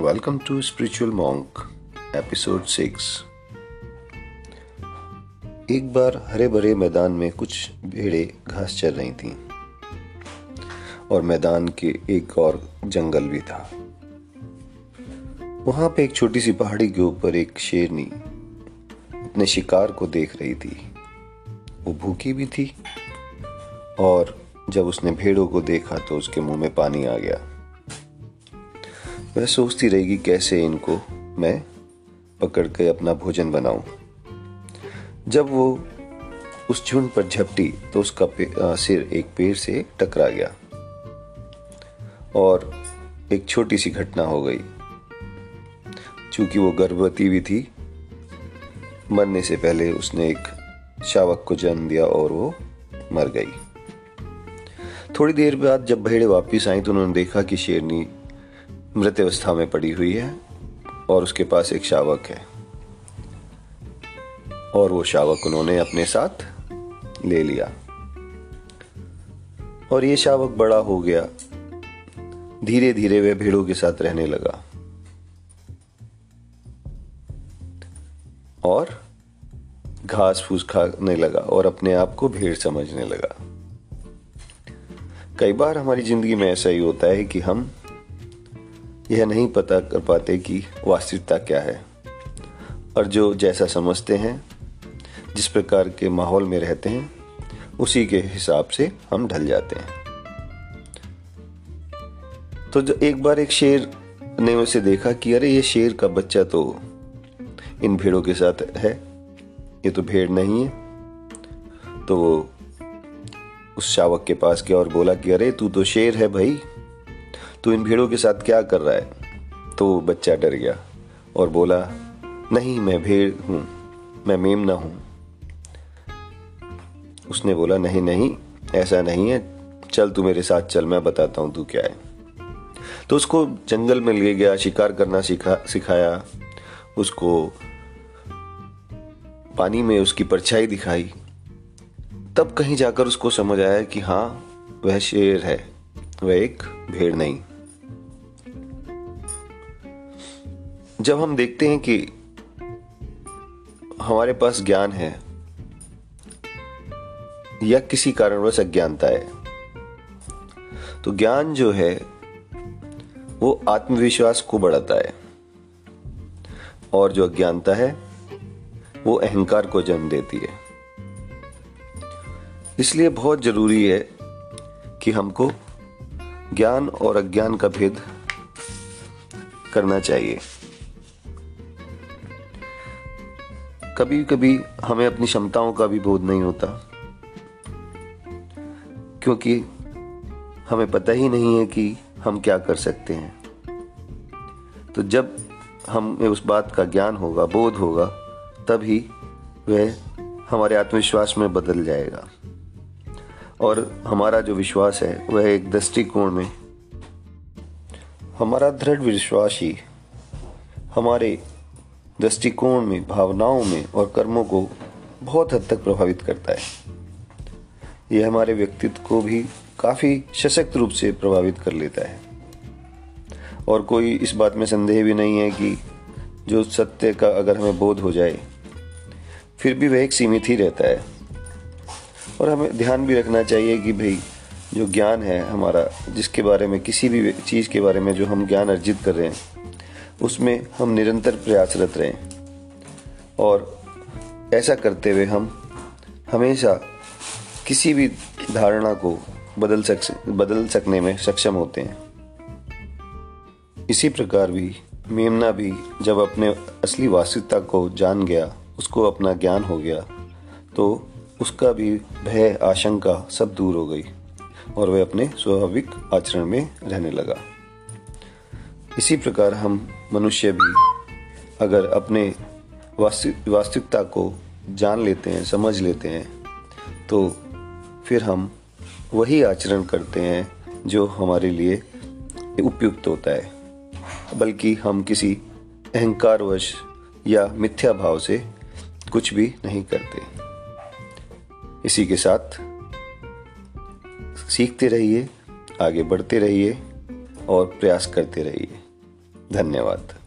Welcome to Spiritual Monk, episode 6. एक बार हरे भरे मैदान में कुछ भेड़े घास चर रही थीं और मैदान के एक और जंगल भी था। वहाँ पे एक छोटी सी पहाड़ी के ऊपर एक शेरनी अपने शिकार को देख रही थी। वो भूखी भी थी और जब उसने भेड़ों को देखा तो उसके मुँह में पानी आ गया। वह सोचती रहेगी कैसे इनको मैं पकड़ के अपना भोजन बनाऊँ। जब वो उस झुंड पर झपटी तो उसका आ, सिर एक पेड़ से टकरा गया और एक छोटी सी घटना हो गई। चूँकि वो गर्भवती भी थी मरने से पहले उसने एक शावक को जन्म दिया और वो मर गई। थोड़ी देर बाद जब भेड़े वापस आई तो उन्होंने देखा कि शेरनी मृत अवस्था में पड़ी हुई है और उसके पास एक शावक है। और वो शावक उन्होंने अपने साथ ले लिया। और ये शावक बड़ा हो गया। धीरे धीरे वह भेड़ों के साथ रहने लगा। और घास फूस खाने लगा और अपने आप को भेड़ समझने लगा। कई बार हमारी ज़िंदगी में ऐसा ही होता है कि हम यह नहीं पता कर पाते कि वास्तविकता क्या है। और जो जैसा समझते हैं, जिस प्रकार के माहौल में रहते हैं, उसी के हिसाब से हम ढल जाते हैं। तो जो एक बार एक शेर ने उसे देखा कि अरे, ये शेर का बच्चा तो इन भेड़ों के साथ है, ये तो भेड़ नहीं है तो वो उस शावक के पास गया और बोला कि अरे, तू तो शेर है भाई। तू इन भेड़ों के साथ क्या कर रहा है? तो बच्चा डर गया और बोला, नहीं, मैं भेड़ हूँ, मैं मेमना हूँ। उसने बोला, नहीं नहीं, ऐसा नहीं है। चल तू मेरे साथ चल, मैं बताता हूँ तू क्या है। तो उसको जंगल में ले गया, शिकार करना सिखा, सिखाया। उसको पानी में उसकी परछाई दिखाई। तब कहीं जाकर उसको समझ आया कि हाँ वह शेर है, वह एक भेड़ नहीं। जब हम देखते हैं कि हमारे पास ज्ञान है या किसी कारणवश अज्ञानता है तो ज्ञान जो है, वो आत्मविश्वास को बढ़ाता है। और जो अज्ञानता है, वो अहंकार को जन्म देती है। इसलिए बहुत ज़रूरी है कि हमको ज्ञान और अज्ञान का भेद करना चाहिए। कभी कभी हमें अपनी क्षमताओं का भी बोध नहीं होता। क्योंकि हमें पता ही नहीं है कि हम क्या कर सकते हैं। तो जब हमें उस बात का ज्ञान होगा, बोध होगा, तभी वह हमारे आत्मविश्वास में बदल जाएगा। और हमारा जो विश्वास है, वह एक दृष्टिकोण में हमारा दृढ़ विश्वास ही हमारे दृष्टिकोण में, भावनाओं में और कर्मों को बहुत हद तक प्रभावित करता है। यह हमारे व्यक्तित्व को भी काफ़ी सशक्त रूप से प्रभावित कर लेता है। और कोई इस बात में संदेह भी नहीं है कि जो सत्य का अगर हमें बोध हो जाए, फिर भी वह एक सीमित ही रहता है। और हमें ध्यान भी रखना चाहिए कि भाई, जो ज्ञान है हमारा, जिसके बारे में, किसी भी चीज़ के बारे में जो हम ज्ञान अर्जित कर रहे हैं उसमें हम निरंतर प्रयासरत रहें। और ऐसा करते हुए हम हमेशा किसी भी धारणा को बदल सक, बदल सकने में सक्षम होते हैं। इसी प्रकार भी मेमना भी जब अपने असली वास्तविकता को जान गया, उसको अपना ज्ञान हो गया तो उसका भी भय, आशंका सब दूर हो गई और वह अपने स्वाभाविक आचरण में रहने लगा। इसी प्रकार हम मनुष्य भी अगर अपने वास्तविकता को जान लेते हैं, समझ लेते हैं तो फिर हम वही आचरण करते हैं जो हमारे लिए उपयुक्त होता है। बल्कि हम किसी अहंकारवश या मिथ्या भाव से कुछ भी नहीं करते। इसी के साथ सीखते रहिए, आगे बढ़ते रहिए और प्रयास करते रहिए। धन्यवाद।